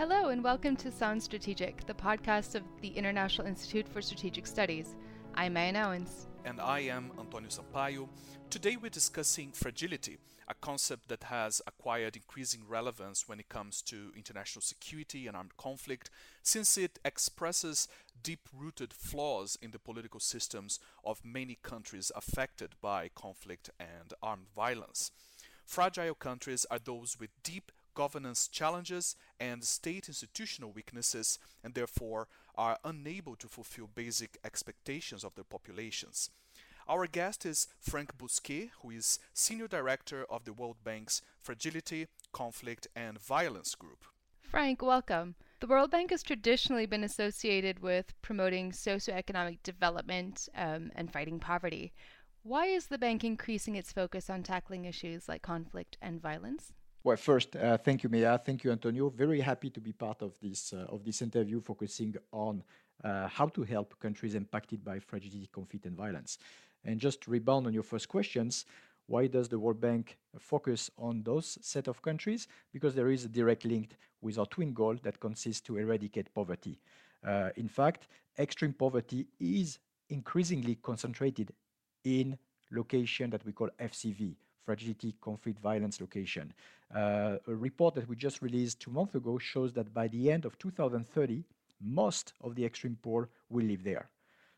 Hello, and welcome to Sound Strategic, the podcast of the International Institute for Strategic Studies. I'm Maya Owens. And I am Antonio Sampaio. Today we're discussing fragility, a concept that has acquired increasing relevance when it comes to international security and armed conflict, since it expresses deep rooted flaws in the political systems of many countries affected by conflict and armed violence. Fragile countries are those with deep governance challenges and state institutional weaknesses, and therefore are unable to fulfill basic expectations of their populations. Our guest is Frank Bousquet, who is Senior Director of the World Bank's Fragility, Conflict, and Violence Group. Frank, welcome. The World Bank has traditionally been associated with promoting socioeconomic development um, and fighting poverty. Why is the bank increasing its focus on tackling issues like conflict and violence? Well, first, uh, thank you, Mia. Thank you, Antonio. Very happy to be part of this uh, of this interview, focusing on uh, how to help countries impacted by fragility, conflict, and violence. And just to rebound on your first questions, why does the World Bank focus on those set of countries? Because there is a direct link with our twin goal that consists to eradicate poverty. Uh, in fact, extreme poverty is increasingly concentrated in location that we call FCV, fragility, conflict, violence location. Uh, a report that we just released two months ago shows that by the end of 2030, most of the extreme poor will live there.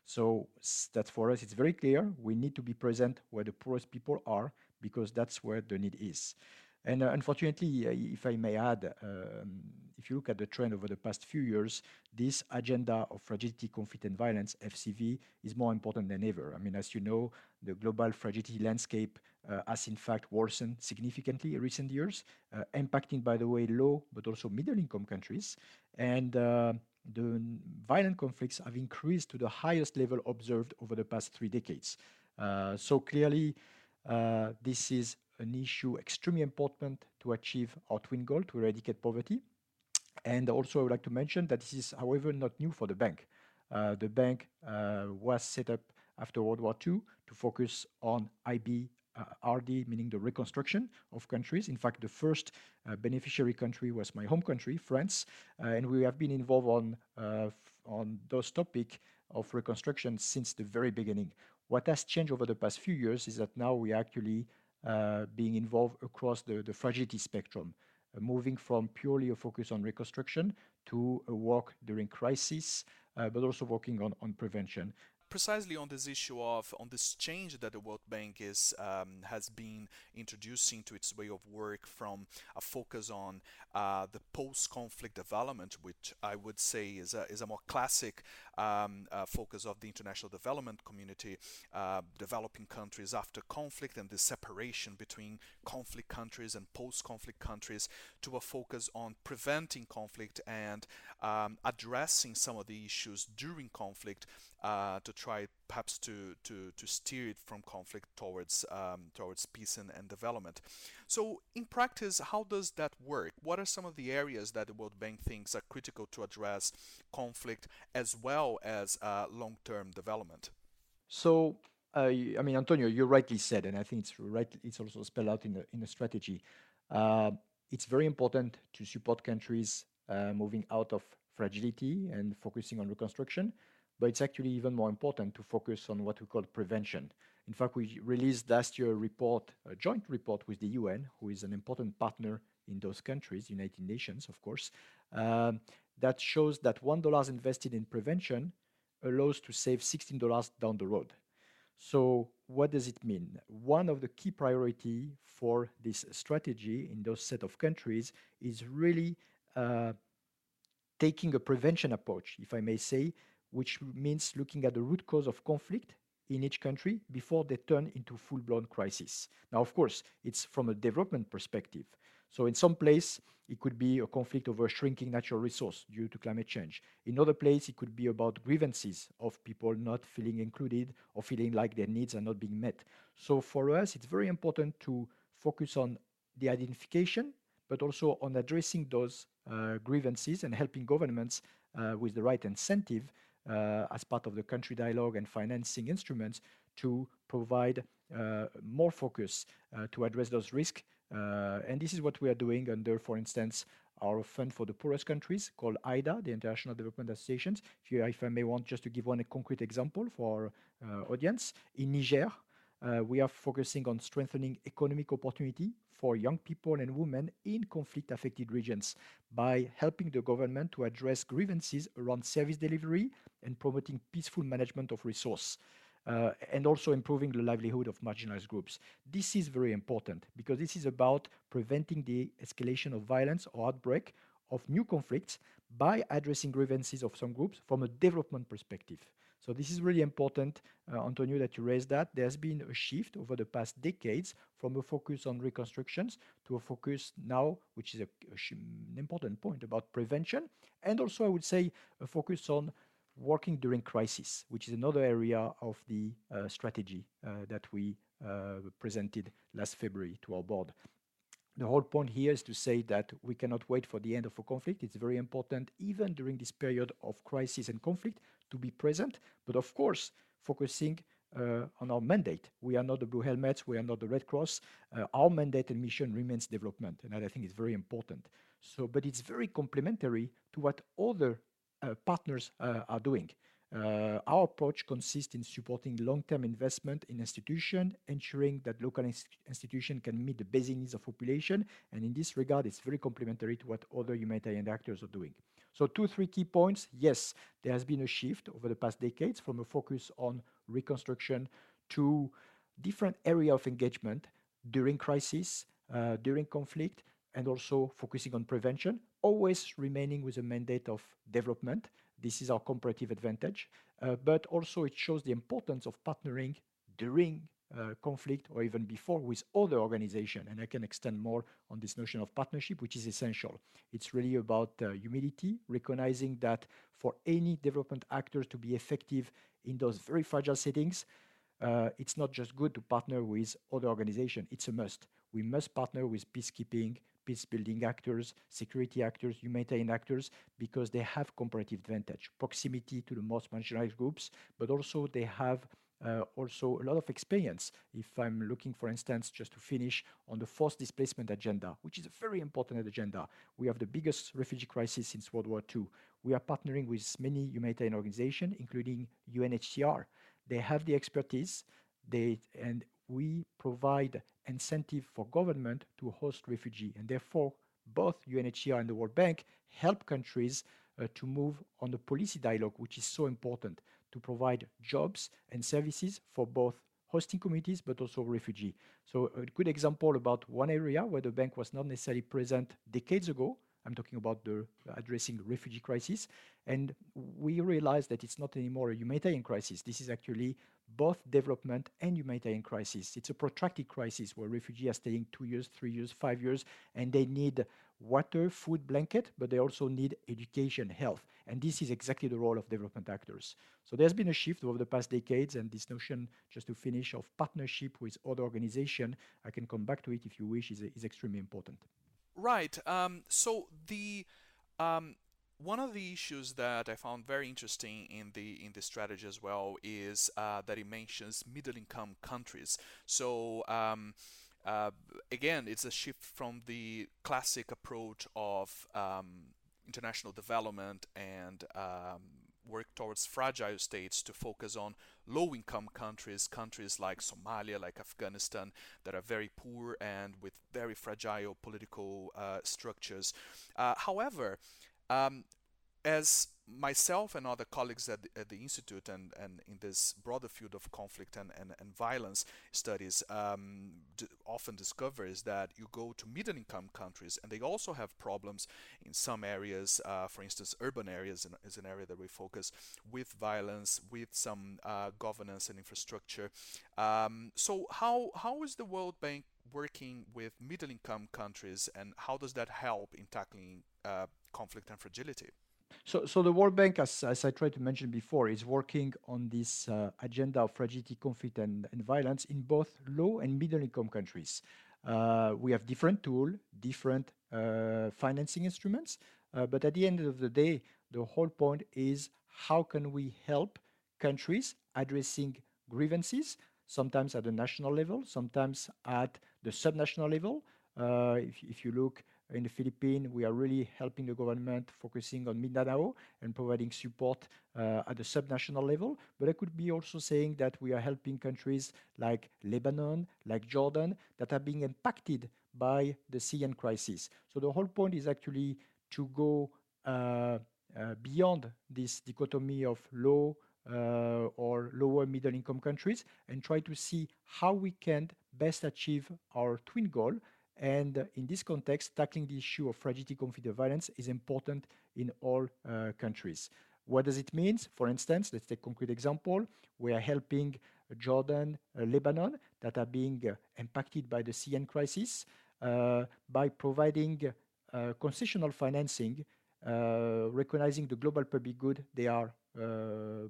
So that for us, it's very clear. We need to be present where the poorest people are because that's where the need is. And uh, unfortunately, uh, if I may add, um, if you look at the trend over the past few years, this agenda of fragility, conflict, and violence, FCV, is more important than ever. I mean, as you know, the global fragility landscape uh, has in fact worsened significantly in recent years, impacting, by the way, low but also middle income countries. And the violent conflicts have increased to the highest level observed over the past three decades. So clearly, this is an issue extremely important to achieve our twin goal to eradicate poverty. And also, I would like to mention that this is, however, not new for the bank. Uh, the bank uh, was set up after World War II to focus on IB uh, RD, meaning the reconstruction of countries. In fact, the first uh, beneficiary country was my home country, France, uh, and we have been involved on uh, on those topic of reconstruction since the very beginning. What has changed over the past few years is that now we actually uh, being involved across the, fragility spectrum, uh, moving from purely a focus on reconstruction to a work during crisis, uh, but also working on, on prevention. Precisely on this issue of on this change that the World Bank is um, has been introducing to its way of work from a focus on uh, the post-conflict development, which I would say is a, is a more classic um, uh, focus of the international development community, uh, developing countries after conflict and the separation between conflict countries and post-conflict countries, to a focus on preventing conflict and um, addressing some of the issues during conflict uh, to try perhaps to, to, to steer it from conflict towards um, towards peace and, and development. So in practice, how does that work? What are some of the areas that the World Bank thinks are critical to address conflict as well as uh, long-term development? So uh, I mean, Antonio, you rightly said, and I think it's right. It's also spelled out in the in the strategy. Uh, it's very important to support countries uh, moving out of fragility and focusing on reconstruction but it's actually even more important to focus on what we call prevention. In fact, we released last year a report, a joint report with the UN, who is an important partner in those countries, United Nations, of course, um, that shows that $1 invested in prevention allows to save $16 down the road. So what does it mean? One of the key priority for this strategy in those set of countries is really uh, taking a prevention approach, if I may say, which means looking at the root cause of conflict in each country before they turn into full-blown crisis. Now, of course, it's from a development perspective. So in some place, it could be a conflict over shrinking natural resource due to climate change. In other place, it could be about grievances of people not feeling included or feeling like their needs are not being met. So for us, it's very important to focus on the identification, but also on addressing those uh, grievances and helping governments uh, with the right incentive as part of the country dialogue and financing instruments to provide uh, more focus uh, to address those risks. and this is what we are doing under, for instance, our fund for the poorest countries called IDA, the International Development Associations. If, you, if I may want just to give one concrete example for our uh, audience, in Niger, uh, we are focusing on strengthening economic opportunity for young people and women in conflict affected regions by helping the government to address grievances around service delivery and promoting peaceful management of resource. Uh, and also improving the livelihood of marginalized groups. This is very important because this is about preventing the escalation of violence or outbreak of new conflicts by addressing grievances of some groups from a development perspective. So this is really important, uh, Antonio, that you raised that. There's been a shift over the past decades from a focus on reconstructions to a focus now, which is a, a, an important point about prevention, and also I would say a focus on working during crisis, which is another area of the uh, strategy uh, that we uh, presented last February to our board. The whole point here is to say that we cannot wait for the end of a conflict. It's very important, even during this period of crisis and conflict, to be present, but of course, focusing uh, on our mandate. We are not the Blue Helmets, we are not the Red Cross. Uh, our mandate and mission remains development, and that I think is very important. So, but it's very complementary to what other uh, partners uh, are doing. Uh, our approach consists in supporting long-term investment in institutions, ensuring that local institutions can meet the basic needs of population, and in this regard, it's very complementary to what other humanitarian actors are doing. So two, three key points. Yes, there has been a shift over the past decades from a focus on reconstruction to different area of engagement during crisis, uh, during conflict, and also focusing on prevention, always remaining with a mandate of development. This is our comparative advantage, uh, but also it shows the importance of partnering during uh, conflict or even before with other organizations. And I can extend more on this notion of partnership, which is essential. It's really about uh, humility, recognizing that for any development actors to be effective in those very fragile settings, it's not just good to partner with other organizations, it's a must. We must partner with peacekeeping, peace building actors, security actors, humanitarian actors, because they have comparative advantage, proximity to the most marginalized groups, but also they have uh, also a lot of experience. If I'm looking, for instance, just to finish on the forced displacement agenda, which is a very important agenda. We have the biggest refugee crisis since World War II. We are partnering with many humanitarian organizations, including UNHCR. They have the expertise, they, and we provide incentive for government to host refugee. And therefore, both UNHCR and the World Bank help countries uh, to move on the policy dialogue, which is so important to provide jobs and services for both hosting communities but also refugee. So a good example about one area where the bank was not necessarily present decades ago. I'm talking about the uh, addressing refugee crisis, and we realize that it's not anymore a humanitarian crisis. This is actually both development and humanitarian crisis. It's a protracted crisis where refugees are staying two years, three years, five years, and they need water, food, blanket, but they also need education, health. And this is exactly the role of development actors. So there's been a shift over the past decades, and this notion, just to finish, of partnership with other organizations, I can come back to it if you wish, is, is extremely important. Right. Um, so the um, one of the issues that I found very interesting in the in the strategy as well is uh, that it mentions middle income countries. So um, uh, again, it's a shift from the classic approach of um, international development and um, work towards fragile states to focus on low income countries, countries like Somalia, like Afghanistan, that are very poor and with very fragile political uh, structures. Uh, however, um, as myself and other colleagues at the, at the, Institute and, and in this broader field of conflict and, and, and violence studies um, often discover is that you go to middle income countries and they also have problems in some areas, uh, for instance, urban areas is an area that we focus with violence, with some uh, governance and infrastructure. Um, so how, how is the World Bank working with middle income countries and how does that help in tackling uh, conflict and fragility? So, so the World Bank, as, as I tried to mention before, is working on this uh, agenda of fragility, conflict, and, and violence in both low and middle income countries. Uh, we have different tools, different uh, financing instruments, uh, but at the end of the day, the whole point is how can we help countries addressing grievances, sometimes at the national level, sometimes at the subnational level. Uh, if, if, you look in the Philippines, we are really helping the government focusing on Mindanao and providing support uh, at the subnational level. But I could be also saying that we are helping countries like Lebanon, like Jordan, that are being impacted by the Syrian crisis. So the whole point is actually to go uh, uh, beyond this dichotomy of low or lower middle income countries and try to see how we can best achieve our twin goal. And in this context, tackling the issue of fragility, conflict, violence is important in all uh, countries. What does it mean? For instance, let's take a concrete example. We are helping Jordan, uh, Lebanon, that are being uh, impacted by the Syrian crisis uh, by providing uh, concessional financing, recognizing the global public good they are uh,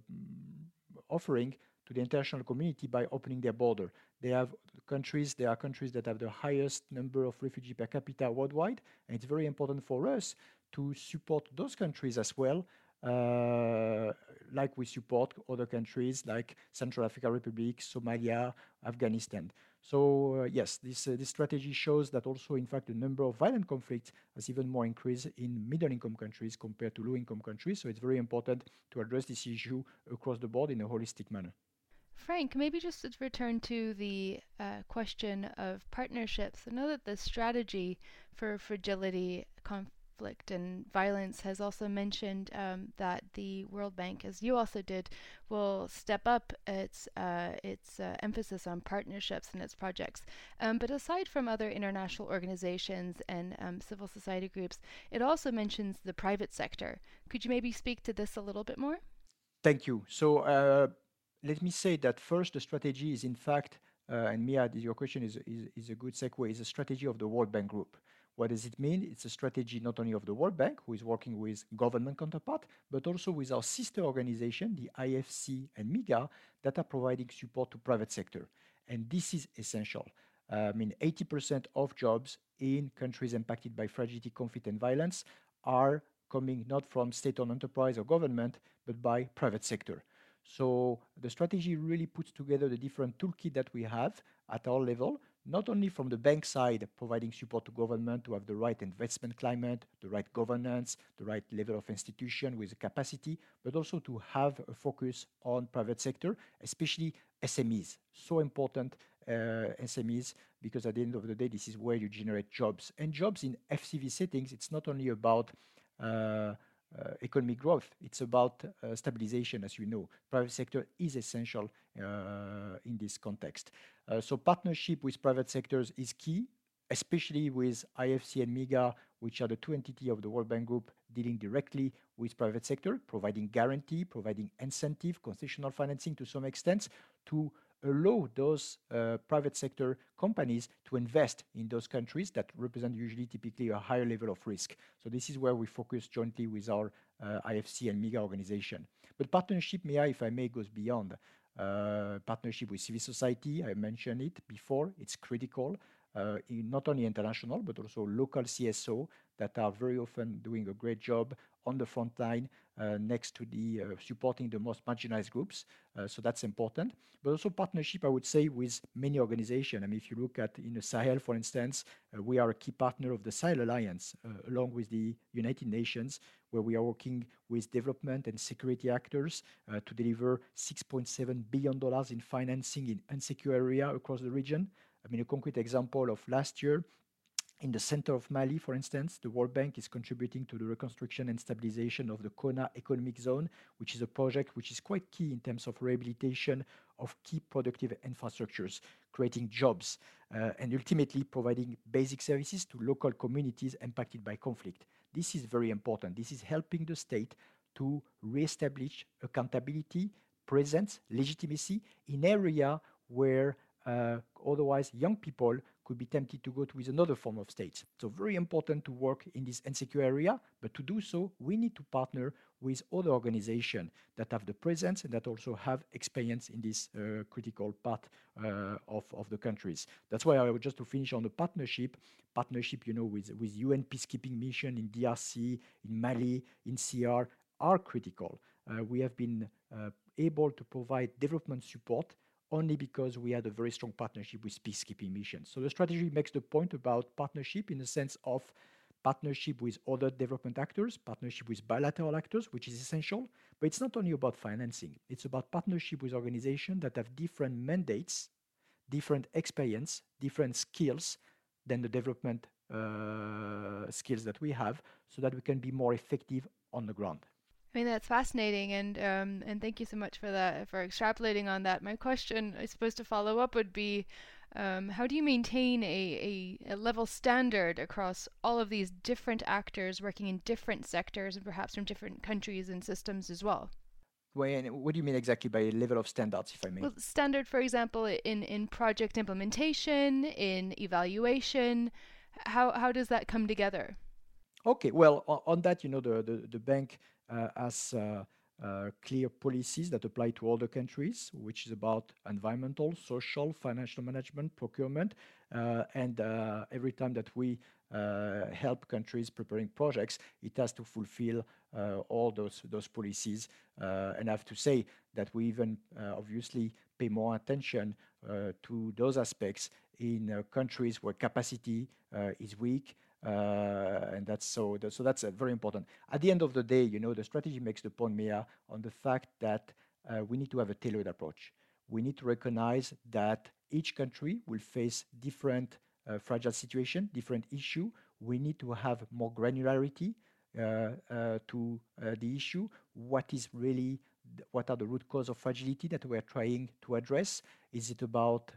offering to the international community by opening their border. They have countries, there are countries that have the highest number of refugees per capita worldwide, and it's very important for us to support those countries as well, uh, like we support other countries like Central African Republic, Somalia, Afghanistan. So uh, yes, this, uh, this strategy shows that also, in fact, the number of violent conflicts has even more increased in middle-income countries compared to low-income countries. So it's very important to address this issue across the board in a holistic manner. Frank, maybe just to return to the uh, question of partnerships. I know that the strategy for fragility, conflict and violence has also mentioned um, that the World Bank, as you also did, will step up its uh, its uh, emphasis on partnerships in its projects. Um, but aside from other international organizations and um, civil society groups, it also mentions the private sector. Could you maybe speak to this a little bit more? Thank you. So uh, let me say that first, the strategy is in fact, uh, and Mia, your question is, a good segue, is a strategy of the World Bank Group. What does it mean? It's a strategy not only of the World Bank, who is working with government counterpart, but also with our sister organization, the IFC and MIGA, that are providing support to private sector. And this is essential. Uh, I mean, 80% of jobs in countries impacted by fragility, conflict, and violence are coming not from state-owned enterprise or government, but by private sector. So the strategy really puts together the different toolkit that we have at our level not only from the bank side, providing support to government to have the right investment climate, the right governance, the right level of institution with capacity, but also to have a focus on private sector, especially SMEs. So important uh, SMEs because at the end of the day, this is where you generate jobs. And jobs in FCV settings, it's not only about uh, economic growth. It's about uh, stabilization, as you know. Private sector is essential uh, in this context. so partnership with private sectors is key, especially with IFC and MIGA, which are the two entities of the World Bank Group dealing directly with private sector, providing guarantee, providing incentive, concessional financing to some extent to allow those uh, private sector companies to invest in those countries that represent usually typically a higher level of risk. So this is where we focus jointly with our uh, IFC and MIGA organization. But partnership, Mia, if I may, goes beyond. Uh, partnership with civil society, I mentioned it before, it's critical. Not only international but also local CSO that are very often doing a great job on the front line uh, next to the uh, supporting the most marginalized groups. Uh, so that's important. But also partnership, I would say, with many organizations. I mean, if you look at in the Sahel, for instance, we are a key partner of the Sahel Alliance, along with the United Nations, where we are working with development and security actors to deliver $6.7 billion in financing in insecure area across the region. I mean, a concrete example of last year, in the center of Mali, for instance, the World Bank is contributing to the reconstruction and stabilization of the Kona Economic Zone, which is a project which is quite key in terms of rehabilitation of key productive infrastructures, creating jobs, uh, and ultimately providing basic services to local communities impacted by conflict. This is very important. This is helping the state to reestablish accountability, presence, legitimacy in area where uh, otherwise, young people could be tempted to go to with another form of state. So very important to work in this insecure area, but to do so, we need to partner with other organizations that have the presence and that also have experience in this uh, critical part uh, of, of the countries. That's why I would just to finish on the partnership, partnership, you know, with, with UN peacekeeping mission in DRC, in Mali, in CR are critical. Uh, we have been uh, able to provide development support only because we had a very strong partnership with peacekeeping missions. So the strategy makes the point about partnership in the sense of partnership with other development actors, partnership with bilateral actors, which is essential. But it's not only about financing, it's about partnership with organizations that have different mandates, different experience, different skills than the development uh, skills that we have so that we can be more effective on the ground. I mean that's fascinating, and um, and thank you so much for that for extrapolating on that. My question, I suppose, to follow up would be, um, how do you maintain a, a, a, level standard across all of these different actors working in different sectors and perhaps from different countries and systems as well? When, what do you mean exactly by a level of standards, if I may? Well, standard, for example, in, in project implementation, in evaluation, how, how does that come together? Okay, well, on that, you know, the, the, the bank uh, has uh, uh, clear policies that apply to all the countries, which is about environmental, social, financial management, procurement. Uh, and uh, every time that we uh, help countries preparing projects, it has to fulfill all those those policies. and I have to say that we even obviously pay more attention to those aspects in countries where capacity is weak uh, and that's so so that's uh, very important. At the end of the day, you know, the strategy makes the point, Mia, on the fact that uh, we need to have a tailored approach. We need to recognize that each country will face different uh, fragile situation, different issue. We need to have more granularity uh, uh, to the issue. What is really what are the root cause of fragility that we are trying to address? Is it about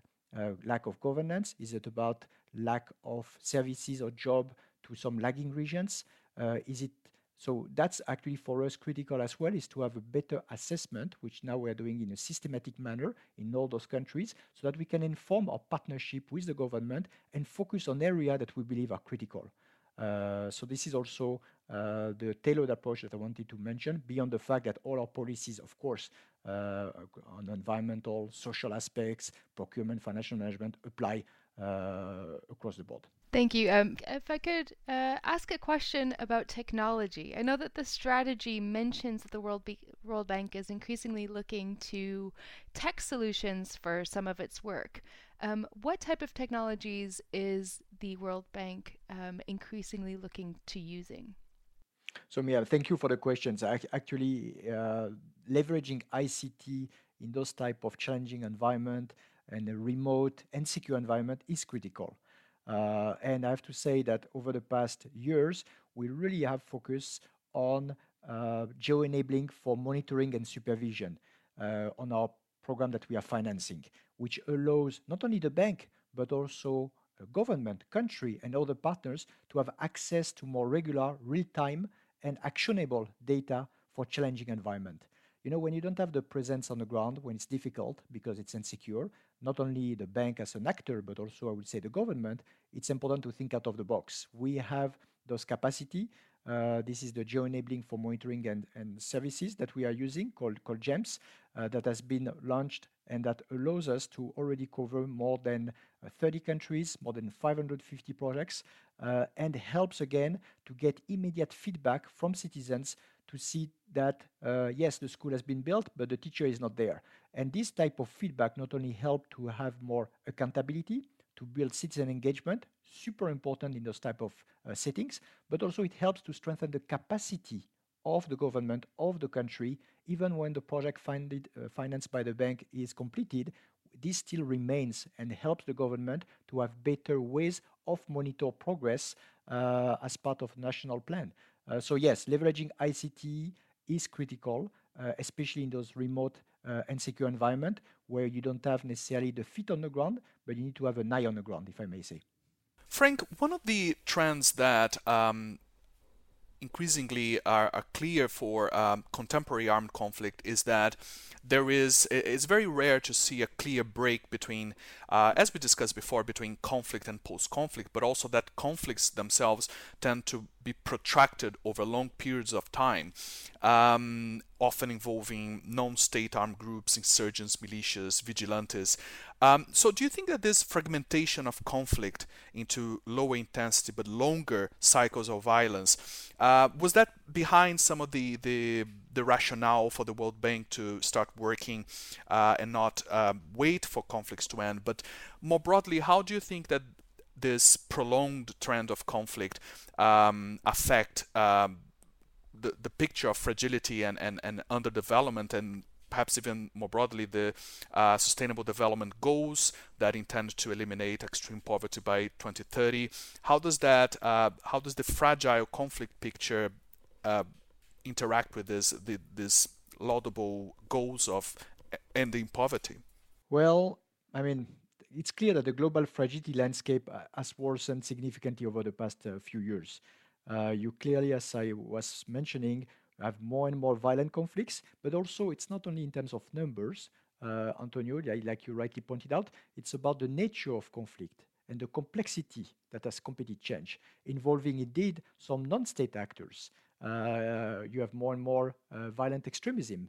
lack of governance? Is it about lack of services or job to some lagging regions? Uh, is it so that's actually for us critical as well is to have a better assessment, which now we're doing in a systematic manner in all those countries, so that we can inform our partnership with the government and focus on areas that we believe are critical. Uh, so this is also uh, the tailored approach that I wanted to mention, beyond the fact that all our policies, of course, uh, on environmental, social aspects, procurement, financial management apply across the board. Thank you. Um, if I could uh, ask a question about technology, I know that the strategy mentions that the World, Be- World Bank is increasingly looking to tech solutions for some of its work. Um, what type of technologies is the World Bank um, increasingly looking to using? So, Mia, thank you for the questions. Actually, uh, leveraging ICT in those type of challenging environment and a remote and secure environment is critical. Uh, and I have to say that over the past years, we really have focused on uh, geo-enabling for monitoring and supervision uh, on our program that we are financing, which allows not only the bank, but also government, country, and other partners to have access to more regular, real-time, and actionable data for challenging environment. You know, when you don't have the presence on the ground, when it's difficult because it's insecure, not only the bank as an actor, but also I would say the government, it's important to think out of the box. We have those capacity. Uh, this is the geo-enabling for monitoring and, services that we are using called, called GEMS uh, that has been launched and that allows us to already cover more than uh, 30 countries, more than 550 projects, and helps again to get immediate feedback from citizens to see that yes, the school has been built, but the teacher is not there. And this type of feedback not only help to have more accountability, to build citizen engagement, super important in those type of uh, settings, but also it helps to strengthen the capacity of the government, of the country, even when the project funded, uh, financed by the bank is completed, this still remains and helps the government to have better ways of monitor progress uh, as part of national plan. Uh, so yes, leveraging ICT is critical, uh, especially in those remote uh, and secure environment where you don't have necessarily the feet on the ground, but you need to have an eye on the ground, if I may say. Frank, one of the trends that um, increasingly are, are clear for um, contemporary armed conflict is that there is it's very rare to see a clear break between uh, as we discussed before between conflict and post-conflict but also that conflicts themselves tend to be protracted over long periods of time um, often involving non-state armed groups insurgents militias vigilantes um, so, do you think that this fragmentation of conflict into lower intensity but longer cycles of violence uh, was that behind some of the, the the rationale for the World Bank to start working uh, and not um, wait for conflicts to end? But more broadly, how do you think that this prolonged trend of conflict um, affect um, the, the picture of fragility and, and, and underdevelopment and perhaps even more broadly the uh, sustainable development goals that intend to eliminate extreme poverty by 2030 how does that uh, how does the fragile conflict picture uh, interact with this the, this laudable goals of ending poverty? Well i mean it's clear that the global fragility landscape has worsened significantly over the past uh, few years uh, you clearly as i was mentioning have more and more violent conflicts, but also it's not only in terms of numbers, uh, Antonio, like you rightly pointed out, it's about the nature of conflict and the complexity that has completely changed, involving indeed some non-state actors. Uh, you have more and more uh, violent extremism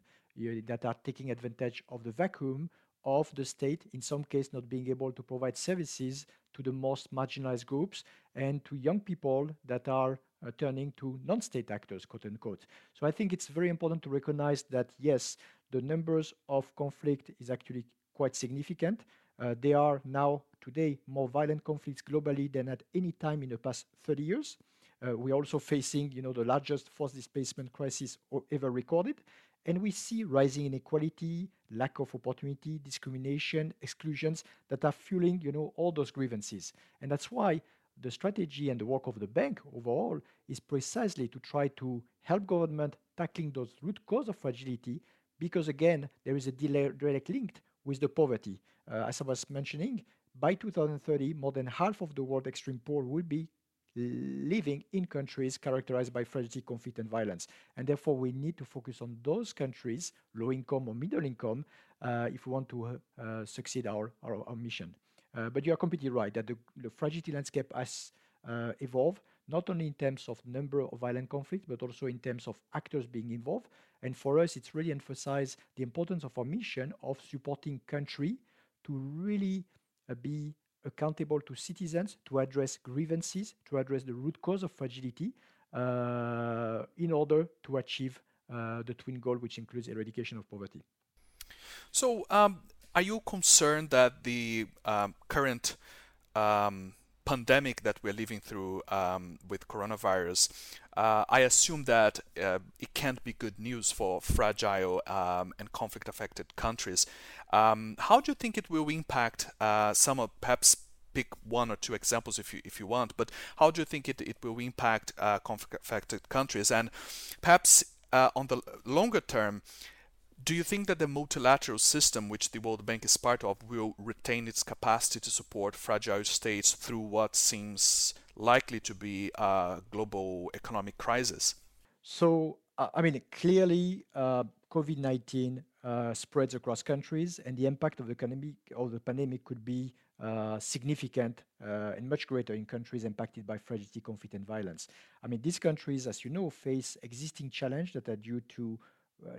that are taking advantage of the vacuum of the state, in some case not being able to provide services to the most marginalized groups and to young people that are uh, turning to non-state actors, quote unquote. So I think it's very important to recognize that yes, the numbers of conflict is actually quite significant. Uh, there are now today more violent conflicts globally than at any time in the past 30 years. Uh, we're also facing, you know, the largest forced displacement crisis ever recorded, and we see rising inequality, lack of opportunity, discrimination, exclusions that are fueling, you know, all those grievances. And that's why the strategy and the work of the bank overall is precisely to try to help government tackling those root cause of fragility because again there is a direct link with the poverty uh, as i was mentioning by 2030 more than half of the world extreme poor will be living in countries characterized by fragility conflict and violence and therefore we need to focus on those countries low income or middle income uh, if we want to uh, uh succeed our, our, our mission uh, but you are completely right that the, the fragility landscape has uh, evolved, not only in terms of number of violent conflicts, but also in terms of actors being involved. And for us, it's really emphasized the importance of our mission of supporting country to really uh, be accountable to citizens, to address grievances, to address the root cause of fragility, uh, in order to achieve uh, the twin goal, which includes eradication of poverty. So, um, are you concerned that the um, current um, pandemic that we're living through um, with coronavirus, uh, I assume that uh, it can't be good news for fragile um, and conflict affected countries. Um, how do you think it will impact uh, some of perhaps pick one or two examples if you if you want, but how do you think it, it will impact uh, conflict affected countries? And perhaps uh, on the longer term, do you think that the multilateral system, which the World Bank is part of, will retain its capacity to support fragile states through what seems likely to be a global economic crisis? So, uh, I mean, clearly, uh, COVID 19 uh, spreads across countries, and the impact of the, economic, of the pandemic could be uh, significant uh, and much greater in countries impacted by fragility, conflict, and violence. I mean, these countries, as you know, face existing challenges that are due to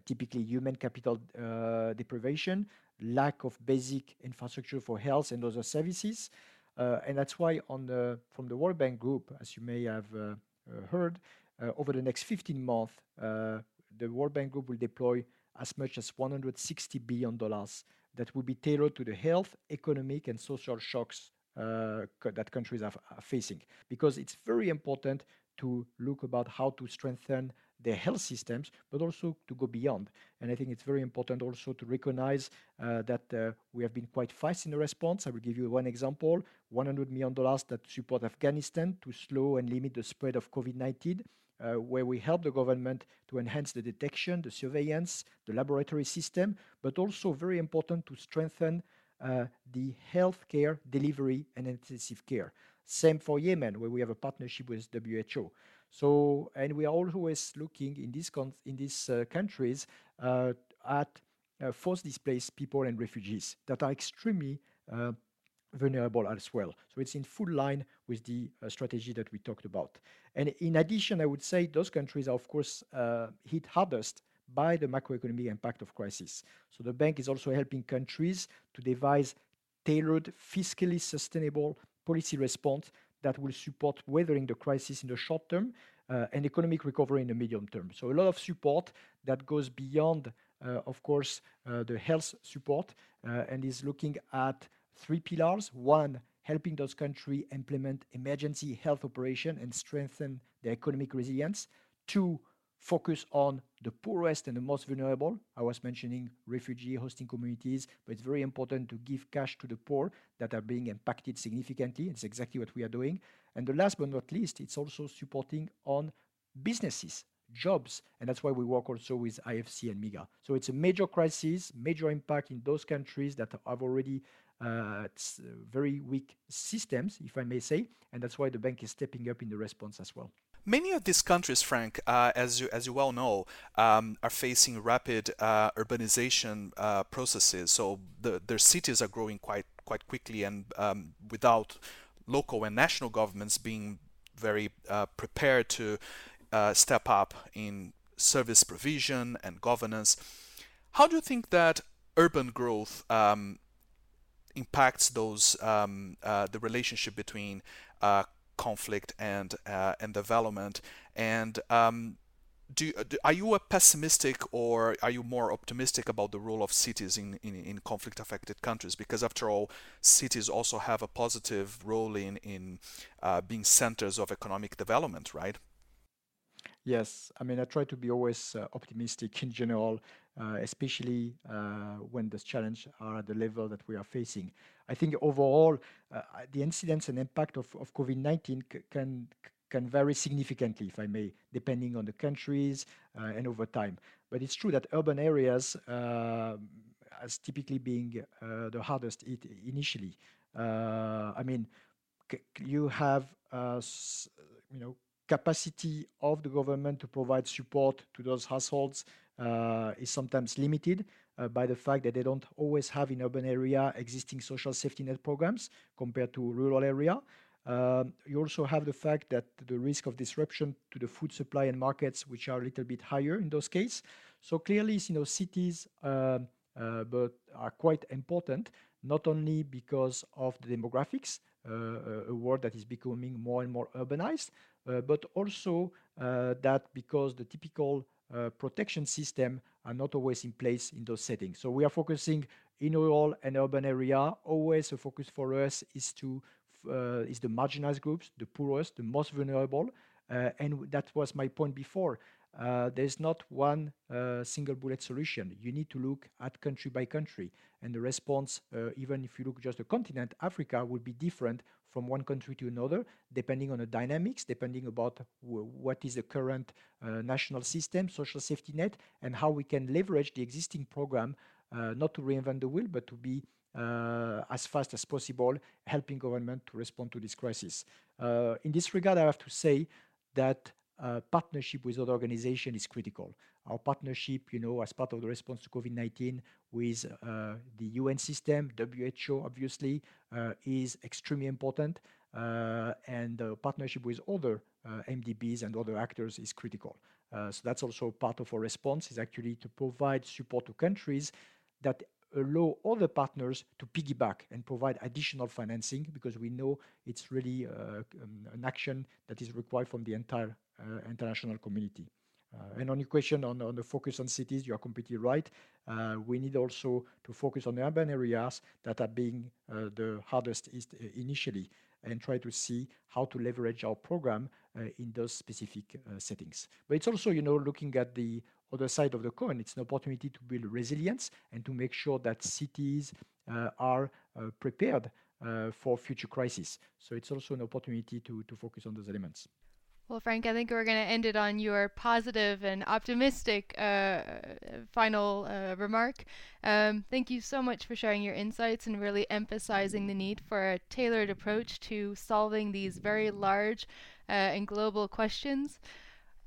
typically human capital uh, deprivation, lack of basic infrastructure for health and other services. Uh, and that's why on the, from the World Bank Group, as you may have heard, over the next 15 months, the World Bank Group will deploy as much as $160 billion that will be tailored to the health, economic, and social shocks uh, that countries are, are, facing. Because it's very important to look about how to strengthen their health systems, but also to go beyond. And I think it's very important also to recognize uh, that uh, we have been quite fast in the response. I will give you one example $100 million that support Afghanistan to slow and limit the spread of COVID 19. Uh, where we help the government to enhance the detection, the surveillance, the laboratory system, but also very important to strengthen uh, the healthcare delivery and intensive care. Same for Yemen, where we have a partnership with WHO. So, and we are always looking in these in these uh, countries uh, at uh, forced displaced people and refugees that are extremely vulnerable as well. So it's in full line with the strategy that we talked about. And in addition, I would say those countries are of course hit hardest by the macroeconomic impact of crisis. So the bank is also helping countries to devise tailored, fiscally sustainable policy response that will support weathering the crisis in the short term uh, and economic recovery in the medium term. So a lot of support that goes beyond, uh, of course, uh, the health support and is looking at three pillars. One, helping those countries implement emergency health operation and strengthen their economic resilience. Two, focus on the poorest and the most vulnerable. I was mentioning refugee hosting communities, but it's very important to give cash to the poor that are being impacted significantly. It's exactly what we are doing. And the last but not least, it's also supporting on businesses, jobs, and that's why we work also with IFC and MIGA. So it's a major crisis, major impact in those countries that have already uh, very weak systems, if I may say, and that's why the bank is stepping up in the response as well. Many of these countries, Frank, uh, as you as you well know, um, are facing rapid uh, urbanization uh, processes. So the, their cities are growing quite quite quickly, and um, without local and national governments being very uh, prepared to uh, step up in service provision and governance. How do you think that urban growth um, impacts those um, uh, the relationship between conflict and uh, and development. And um, do, do, are you a pessimistic or are you more optimistic about the role of cities in, in, in conflict affected countries? Because after all cities also have a positive role in in uh, being centers of economic development right? Yes, I mean, I try to be always uh, optimistic in general, especially uh, when the challenges are at the level that we are facing. I think overall, uh, the incidence and impact of, of COVID 19 c- can can vary significantly, if I may, depending on the countries uh, and over time. But it's true that urban areas, uh, as typically being the hardest hit initially. I mean, you have, you know, capacity of the government to provide support to those households uh, is sometimes limited uh, by the fact that they don't always have in urban area existing social safety net programs compared to rural area. Um, you also have the fact that the risk of disruption to the food supply and markets, which are a little bit higher in those cases. So clearly, you know, cities uh, uh, but are quite important, not only because of the demographics, uh, a world that is becoming more and more urbanized, uh, but also uh, that because the typical protection system are not always in place in those settings. So we are focusing in rural and urban area. Always a focus for us is to uh, is the marginalized groups, the poorest, the most vulnerable, uh, and that was my point before. Uh, there's not one uh, single bullet solution. You need to look at country by country, and the response, uh, even if you look just the continent, Africa, would be different from one country to another, depending on the dynamics, depending about what is the current uh, national system, social safety net, and how we can leverage the existing program, uh, not to reinvent the wheel, but to be uh, as fast as possible, helping government to respond to this crisis. in this regard, I have to say that uh, partnership with other organizations is critical. Our partnership, you know, as part of the response to COVID-19 with uh, the UN system, WHO, obviously, uh, is extremely important. Uh, and partnership with other MDBs and other actors is critical. So that's also part of our response is actually to provide support to countries that allow other partners to piggyback and provide additional financing because we know it's really um, an action that is required from the entire international community. Uh, and on your question on, the focus on cities, you are completely right. Uh, we need also to focus on the urban areas that are being uh, the hardest initially and try to see how to leverage our program in those specific settings. But it's also, you know, looking at the other side of the coin. It's an opportunity to build resilience and to make sure that cities are prepared for future crises. So it's also an opportunity to, to focus on those elements. Well, Frank, I think we're going to end it on your positive and optimistic uh, final uh, remark. Um, thank you so much for sharing your insights and really emphasizing the need for a tailored approach to solving these very large uh, and global questions.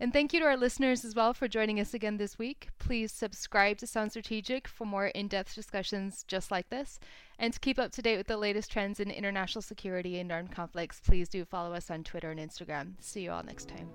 And thank you to our listeners as well for joining us again this week. Please subscribe to Sound Strategic for more in depth discussions just like this. And to keep up to date with the latest trends in international security and armed conflicts, please do follow us on Twitter and Instagram. See you all next time.